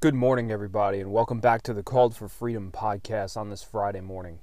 Good morning, everybody, and welcome back to the Called for Freedom podcast on this Friday morning.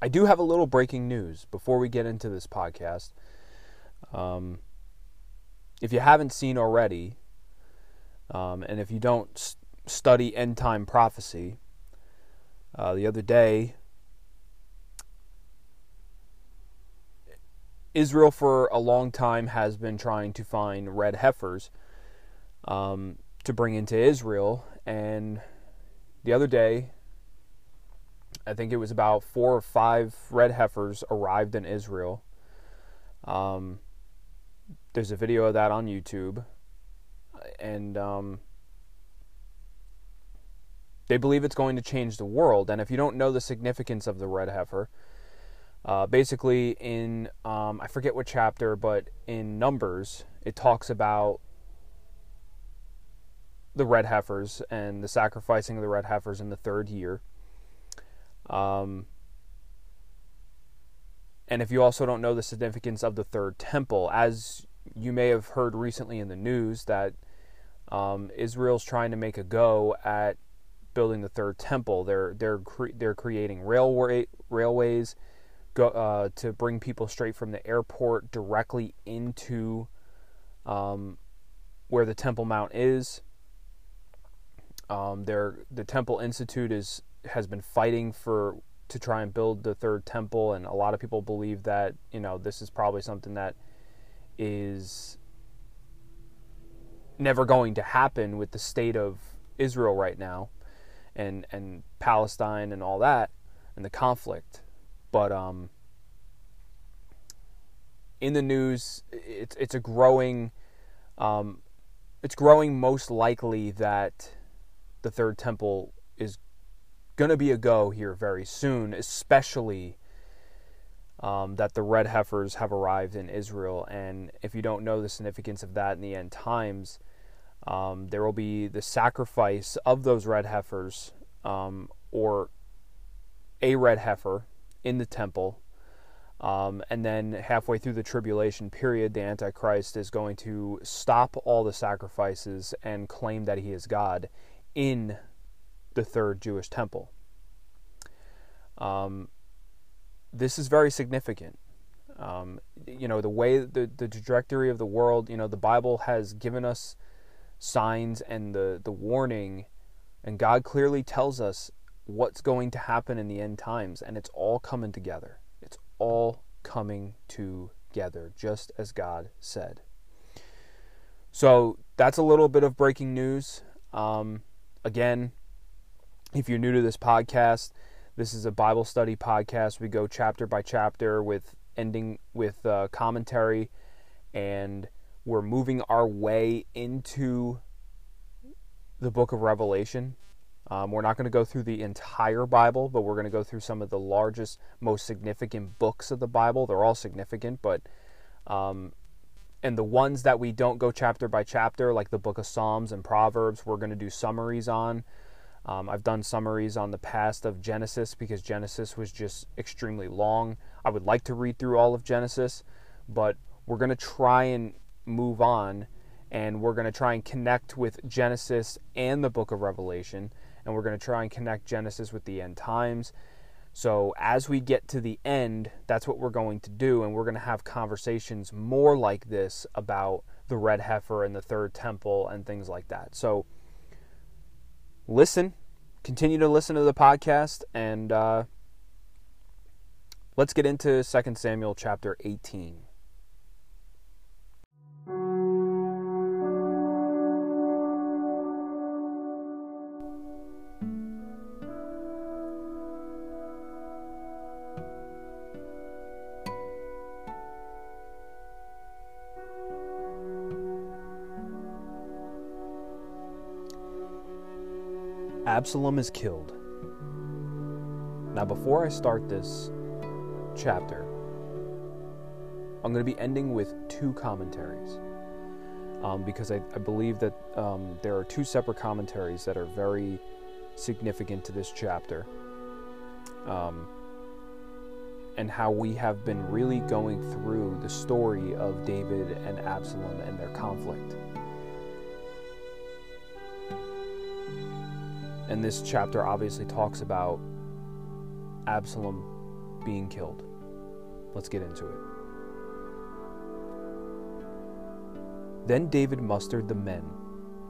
I do have a little breaking news before we get into this podcast. Um, if you haven't seen already, um, and if you don't study end time prophecy, uh, the other day, Israel for a long time has been trying to find red heifers. Um, to bring into Israel. And the other day, I think it was about four or five red heifers arrived in Israel. Um, there's a video of that on YouTube. And um, they believe it's going to change the world. And if you don't know the significance of the red heifer, uh, basically in, um, I forget what chapter, but in Numbers, it talks about the red heifers and the sacrificing of the red heifers in the third year. Um, and if you also don't know the significance of the third temple, as you may have heard recently in the news, that um, Israel's trying to make a go at building the third temple. They're they're cre- they're creating railway railways go, uh, to bring people straight from the airport directly into um, where the Temple Mount is. Um, the Temple Institute is has been fighting for to try and build the third temple, and a lot of people believe that you know this is probably something that is never going to happen with the state of Israel right now, and and Palestine and all that, and the conflict. But um, in the news, it's it's a growing, um, it's growing most likely that the third temple is going to be a go here very soon, especially um, that the red heifers have arrived in Israel. And if you don't know the significance of that in the end times, um, there will be the sacrifice of those red heifers um, or a red heifer in the temple. Um, and then halfway through the tribulation period, the Antichrist is going to stop all the sacrifices and claim that he is God in the third Jewish temple. Um, this is very significant. Um, you know, the way the, the trajectory of the world, you know, the Bible has given us signs and the, the warning, and God clearly tells us what's going to happen in the end times, and it's all coming together. It's all coming together, just as God said. So that's a little bit of breaking news. Um, Again, if you're new to this podcast, this is a Bible study podcast. We go chapter by chapter with ending with uh, commentary, and we're moving our way into the book of Revelation. Um, we're not going to go through the entire Bible, but we're going to go through some of the largest, most significant books of the Bible. They're all significant, but um, and the ones that we don't go chapter by chapter, like the book of Psalms and Proverbs, we're going to do summaries on. Um, I've done summaries on the past of Genesis because Genesis was just extremely long. I would like to read through all of Genesis, but we're going to try and move on and we're going to try and connect with Genesis and the book of Revelation, and we're going to try and connect Genesis with the end times so, as we get to the end, that's what we're going to do, and we're going to have conversations more like this about the red heifer and the third temple and things like that. So, listen, continue to listen to the podcast, and uh, let's get into 2 Samuel chapter 18. Absalom is killed. Now, before I start this chapter, I'm going to be ending with two commentaries um, because I, I, believe that um, there are two separate commentaries that are very significant to this chapter um, and how we have been really going through the story of David and Absalom and their conflict. And this chapter obviously talks about Absalom being killed. Let's get into it. Then David mustered the men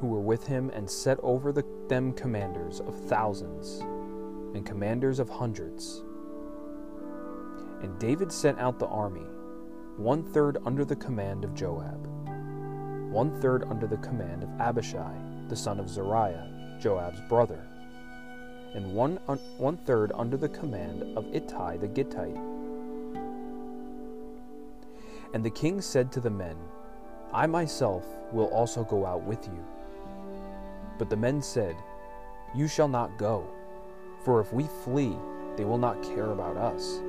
who were with him and set over the, them commanders of thousands and commanders of hundreds. And David sent out the army, one third under the command of Joab, one third under the command of Abishai, the son of Zeruiah, Joab's brother, and one, un- one third under the command of Ittai the Gittite. And the king said to the men, I myself will also go out with you. But the men said, You shall not go, for if we flee, they will not care about us.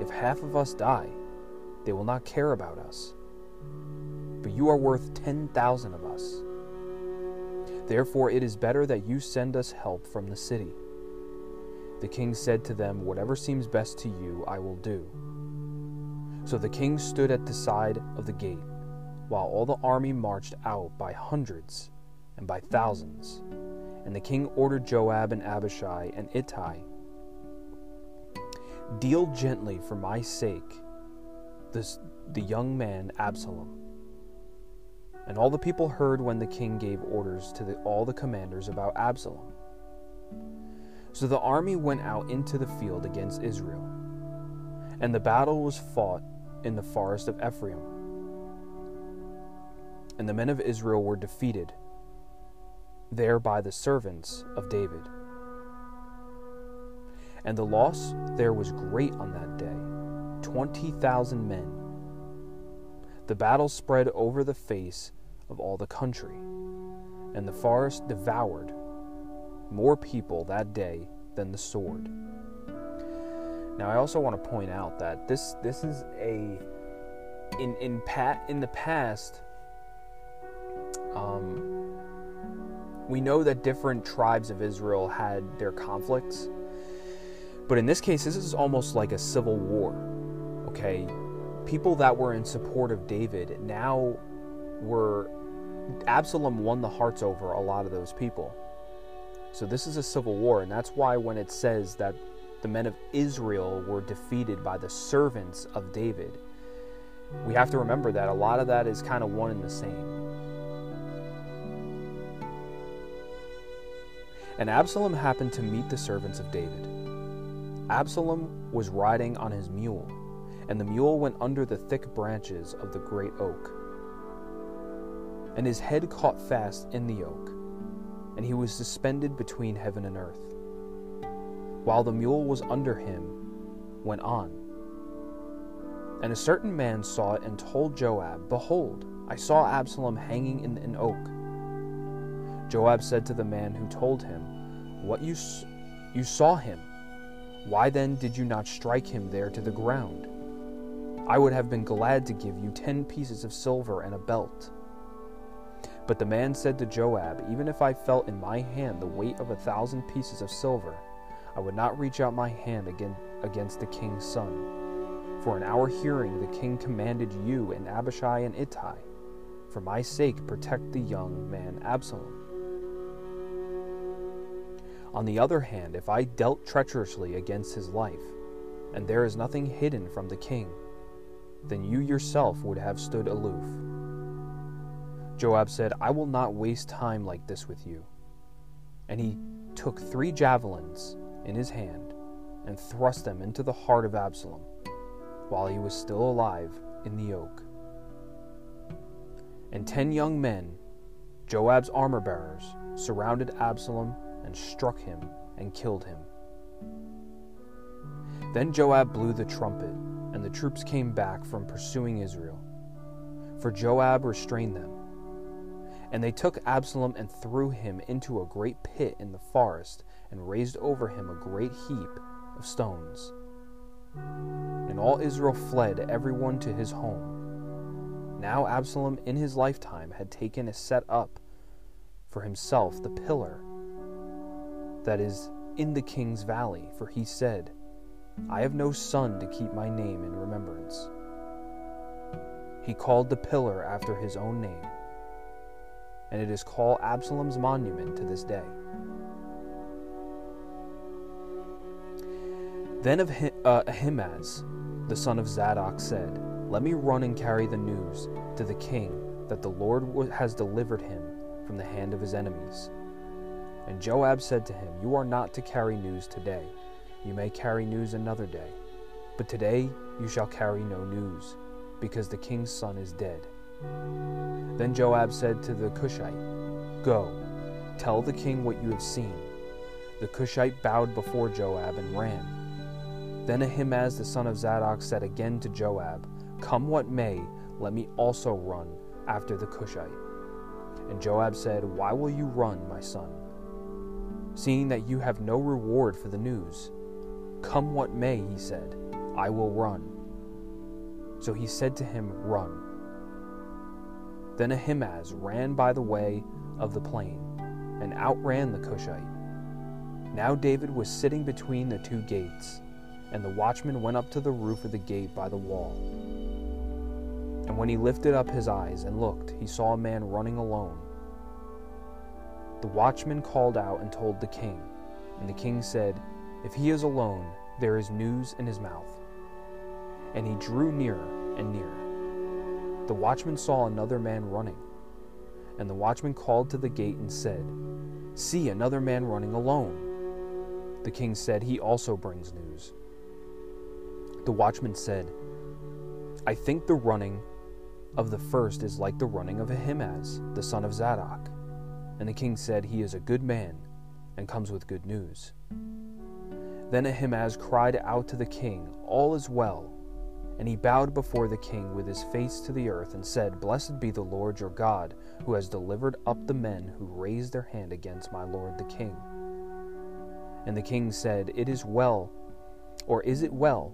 If half of us die, they will not care about us. But you are worth ten thousand of us. Therefore it is better that you send us help from the city. The king said to them, Whatever seems best to you, I will do. So the king stood at the side of the gate, while all the army marched out by hundreds and by thousands. And the king ordered Joab and Abishai and Ittai Deal gently for my sake this, the young man Absalom. And all the people heard when the king gave orders to the, all the commanders about Absalom. So the army went out into the field against Israel, and the battle was fought in the forest of Ephraim. And the men of Israel were defeated there by the servants of David. And the loss there was great on that day twenty thousand men. The battle spread over the face of all the country, and the forest devoured more people that day than the sword. Now, I also want to point out that this this is a in in pat in the past. Um, we know that different tribes of Israel had their conflicts, but in this case, this is almost like a civil war. Okay, people that were in support of David now were Absalom won the hearts over a lot of those people. So this is a civil war, and that's why when it says that the men of Israel were defeated by the servants of David, we have to remember that a lot of that is kind of one and the same. And Absalom happened to meet the servants of David. Absalom was riding on his mule, and the mule went under the thick branches of the great oak. And his head caught fast in the oak, and he was suspended between heaven and earth. While the mule was under him, went on. And a certain man saw it and told Joab, Behold, I saw Absalom hanging in an oak. Joab said to the man who told him, What you, you saw him. Why then did you not strike him there to the ground? I would have been glad to give you ten pieces of silver and a belt. But the man said to Joab, Even if I felt in my hand the weight of a thousand pieces of silver, I would not reach out my hand again against the king's son. For in our hearing the king commanded you and Abishai and Ittai, For my sake protect the young man Absalom. On the other hand, if I dealt treacherously against his life, and there is nothing hidden from the king, then you yourself would have stood aloof. Joab said, I will not waste time like this with you. And he took three javelins in his hand and thrust them into the heart of Absalom while he was still alive in the oak. And ten young men, Joab's armor bearers, surrounded Absalom and struck him and killed him. Then Joab blew the trumpet, and the troops came back from pursuing Israel. For Joab restrained them. And they took Absalom and threw him into a great pit in the forest, and raised over him a great heap of stones. And all Israel fled, everyone to his home. Now Absalom in his lifetime had taken and set up for himself the pillar that is in the king's valley, for he said, I have no son to keep my name in remembrance. He called the pillar after his own name, and it is called Absalom's monument to this day. Then of uh, Ahimaaz, the son of Zadok, said, Let me run and carry the news to the king that the Lord has delivered him from the hand of his enemies. And Joab said to him, You are not to carry news today you may carry news another day. But today you shall carry no news, because the king's son is dead. Then Joab said to the Cushite, Go, tell the king what you have seen. The Cushite bowed before Joab and ran. Then Ahimaaz the son of Zadok said again to Joab, Come what may, let me also run after the Cushite. And Joab said, Why will you run, my son? Seeing that you have no reward for the news. Come what may, he said, I will run. So he said to him, Run. Then Ahimaaz ran by the way of the plain and outran the Cushite. Now David was sitting between the two gates, and the watchman went up to the roof of the gate by the wall. And when he lifted up his eyes and looked, he saw a man running alone. The watchman called out and told the king, and the king said, If he is alone, there is news in his mouth. And he drew nearer and nearer. The watchman saw another man running. And the watchman called to the gate and said, See, another man running alone. The king said, He also brings news. The watchman said, I think the running of the first is like the running of Ahimaaz, the son of Zadok. And the king said, He is a good man and comes with good news. Then Ahimaaz cried out to the king, All is well. And he bowed before the king with his face to the earth and said, Blessed be the Lord your God, who has delivered up the men who raised their hand against my lord the king. And the king said, It is well, or is it well,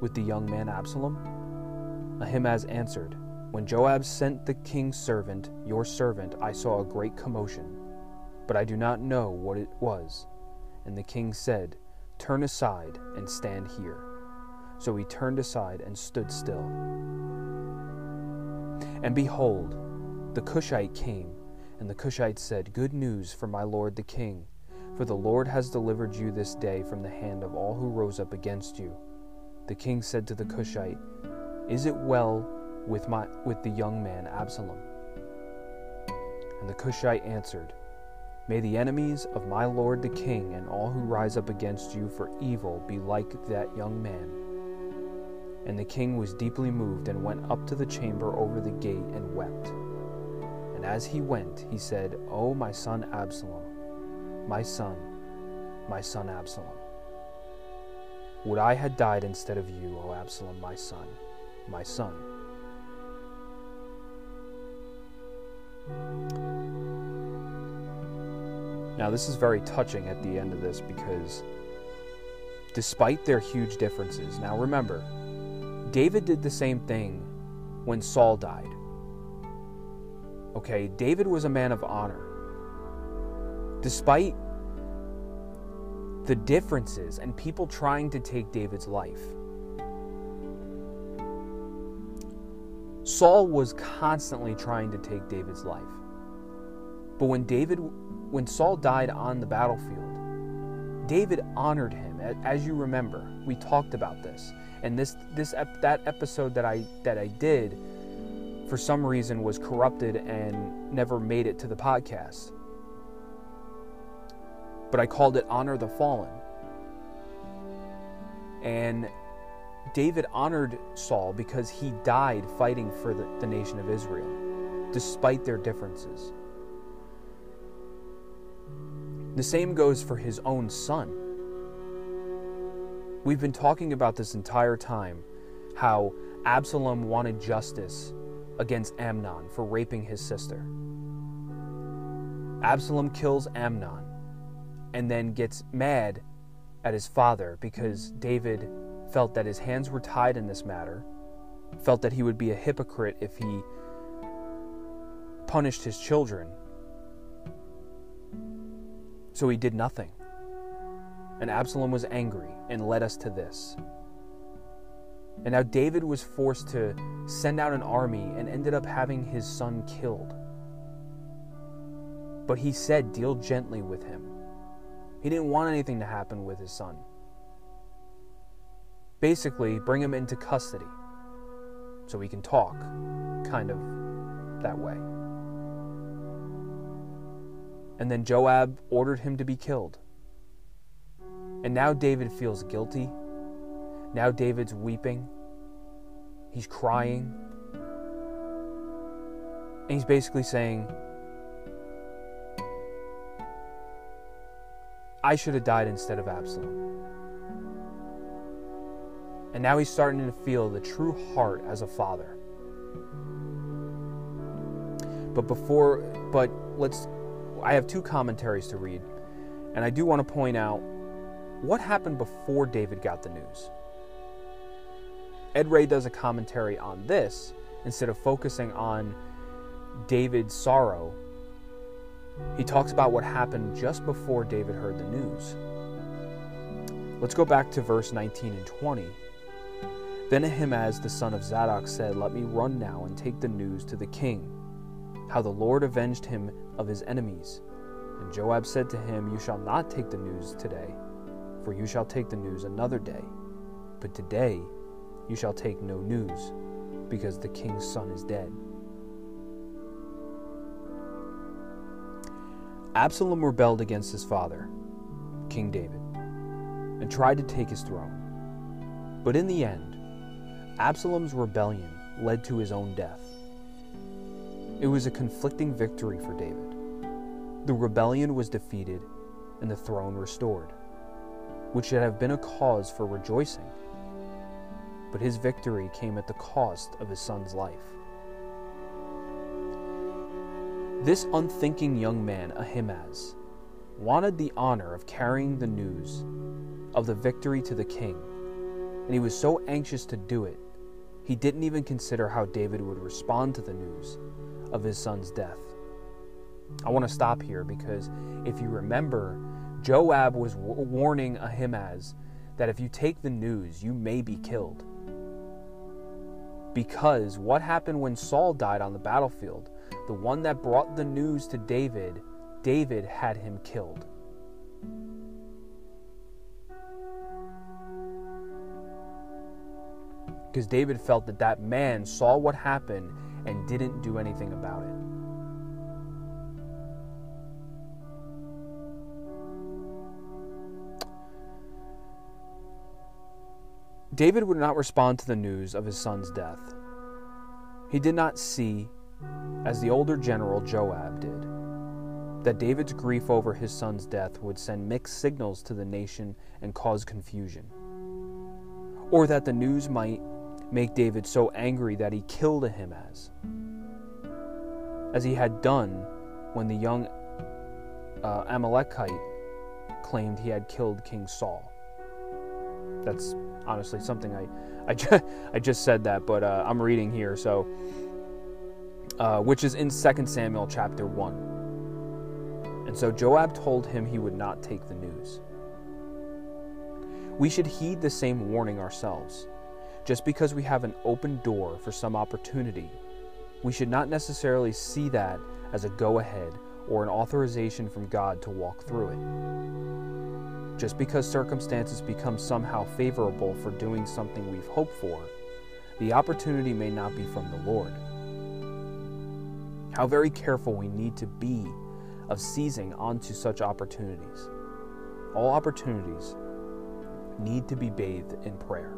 with the young man Absalom? Ahimaaz answered, When Joab sent the king's servant, your servant, I saw a great commotion, but I do not know what it was. And the king said, Turn aside and stand here. So he turned aside and stood still. And behold, the Cushite came, and the Cushite said, Good news for my lord the king, for the Lord has delivered you this day from the hand of all who rose up against you. The king said to the Cushite, Is it well with, my, with the young man Absalom? And the Cushite answered, May the enemies of my lord the king and all who rise up against you for evil be like that young man. And the king was deeply moved and went up to the chamber over the gate and wept. And as he went, he said, O my son Absalom, my son, my son Absalom. Would I had died instead of you, O Absalom, my son, my son. Now, this is very touching at the end of this because despite their huge differences, now remember, David did the same thing when Saul died. Okay, David was a man of honor. Despite the differences and people trying to take David's life, Saul was constantly trying to take David's life. But when David when Saul died on the battlefield, David honored him. As you remember, we talked about this. And this this that episode that I that I did for some reason was corrupted and never made it to the podcast. But I called it Honor the Fallen. And David honored Saul because he died fighting for the, the nation of Israel, despite their differences. The same goes for his own son. We've been talking about this entire time how Absalom wanted justice against Amnon for raping his sister. Absalom kills Amnon and then gets mad at his father because David felt that his hands were tied in this matter, felt that he would be a hypocrite if he punished his children. So he did nothing. And Absalom was angry and led us to this. And now David was forced to send out an army and ended up having his son killed. But he said, Deal gently with him. He didn't want anything to happen with his son. basically bring him into custody so we can talk kind of that way. And then Joab ordered him to be killed. And now David feels guilty. Now David's weeping. He's crying. And he's basically saying, I should have died instead of Absalom. And now he's starting to feel the true heart as a father. But before, but let's, I have two commentaries to read. And I do want to point out what happened before David got the news. Ed Ray does a commentary on this instead of focusing on David's sorrow. He talks about what happened just before David heard the news. Let's go back to verse 19 and 20. Then Ahimaaz the son of Zadok said, Let me run now and take the news to the king, how the Lord avenged him of his enemies. And Joab said to him, You shall not take the news today, for you shall take the news another day. But today you shall take no news, because the king's son is dead. Absalom rebelled against his father, King David, and tried to take his throne. But in the end, Absalom's rebellion led to his own death. It was a conflicting victory for David. The rebellion was defeated and the throne restored, which should have been a cause for rejoicing. But his victory came at the cost of his son's life. This unthinking young man, Ahimaaz, wanted the honor of carrying the news of the victory to the king, and he was so anxious to do it he didn't even consider how David would respond to the news of his son's death. I want to stop here because if you remember, Joab was w- warning Ahimaaz that if you take the news, you may be killed. Because what happened when Saul died on the battlefield? The one that brought the news to David, David had him killed. because David felt that that man saw what happened and didn't do anything about it. David would not respond to the news of his son's death. He did not see, as the older general Joab did, that David's grief over his son's death would send mixed signals to the nation and cause confusion, or that the news might make David so angry that he killed Ahimaaz, as he had done when the young uh, Amalekite claimed he had killed King Saul. That's honestly something I, I, I just said that, but uh, I'm reading here, so uh, which is in 2 Samuel chapter 1. And so Joab told him he would not take the news. We should heed the same warning ourselves. Just because we have an open door for some opportunity, we should not necessarily see that as a go ahead or an authorization from God to walk through it. Just because circumstances become somehow favorable for doing something we've hoped for, the opportunity may not be from the Lord. How very careful we need to be of seizing onto such opportunities. All opportunities need to be bathed in prayer.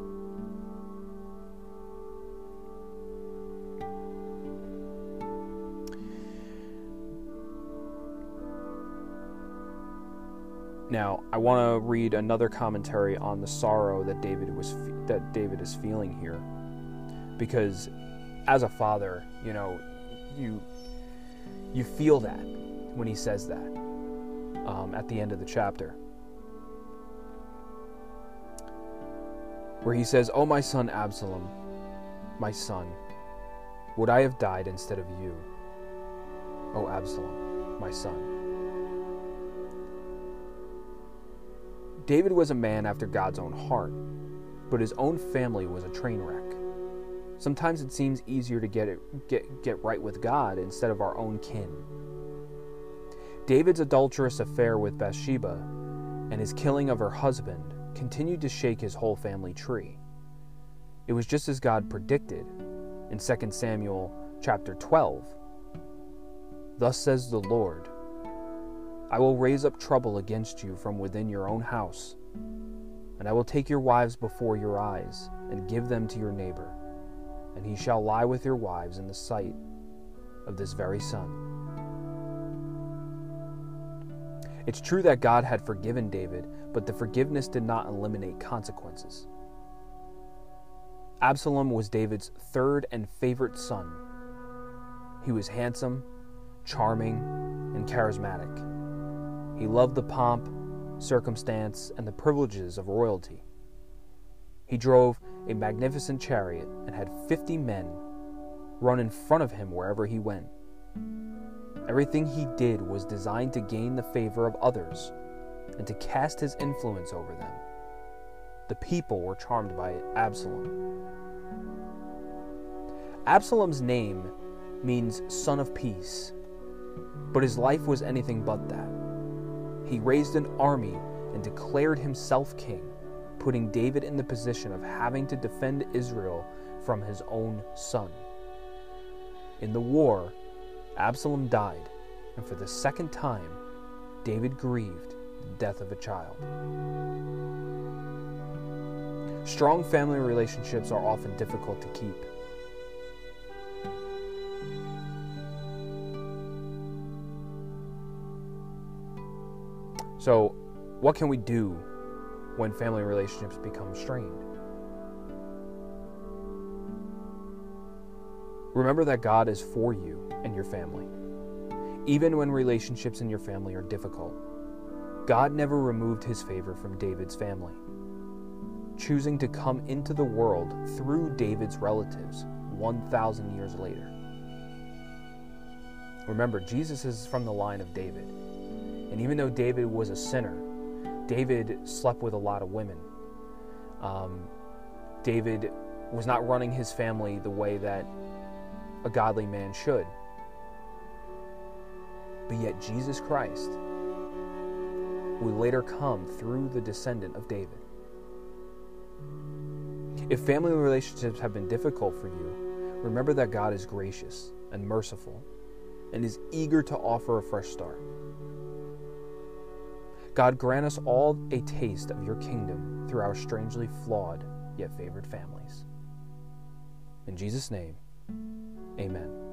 Now, I want to read another commentary on the sorrow that David was that David is feeling here, because as a father, you know, you you feel that when he says that um, at the end of the chapter, where he says, "Oh, my son Absalom, my son, would I have died instead of you? Oh, Absalom, my son." David was a man after God's own heart, but his own family was a train wreck. Sometimes it seems easier to get, it, get, get right with God instead of our own kin. David's adulterous affair with Bathsheba and his killing of her husband continued to shake his whole family tree. It was just as God predicted in 2 Samuel chapter 12. Thus says the Lord I will raise up trouble against you from within your own house, and I will take your wives before your eyes, and give them to your neighbor, and he shall lie with your wives in the sight of this very sun. It's true that God had forgiven David, but the forgiveness did not eliminate consequences. Absalom was David's third and favorite son. He was handsome, charming, and charismatic. He loved the pomp, circumstance, and the privileges of royalty. He drove a magnificent chariot and had 50 men run in front of him wherever he went. Everything he did was designed to gain the favor of others and to cast his influence over them. The people were charmed by Absalom. Absalom's name means son of peace, but his life was anything but that. He raised an army and declared himself king, putting David in the position of having to defend Israel from his own son. In the war, Absalom died, and for the second time, David grieved the death of a child. Strong family relationships are often difficult to keep. So, what can we do when family relationships become strained? Remember that God is for you and your family. Even when relationships in your family are difficult, God never removed his favor from David's family, choosing to come into the world through David's relatives 1,000 years later. Remember, Jesus is from the line of David. And even though David was a sinner, David slept with a lot of women. Um, David was not running his family the way that a godly man should. But yet, Jesus Christ would later come through the descendant of David. If family relationships have been difficult for you, remember that God is gracious and merciful and is eager to offer a fresh start. God grant us all a taste of your kingdom through our strangely flawed yet favored families. In Jesus' name, Amen.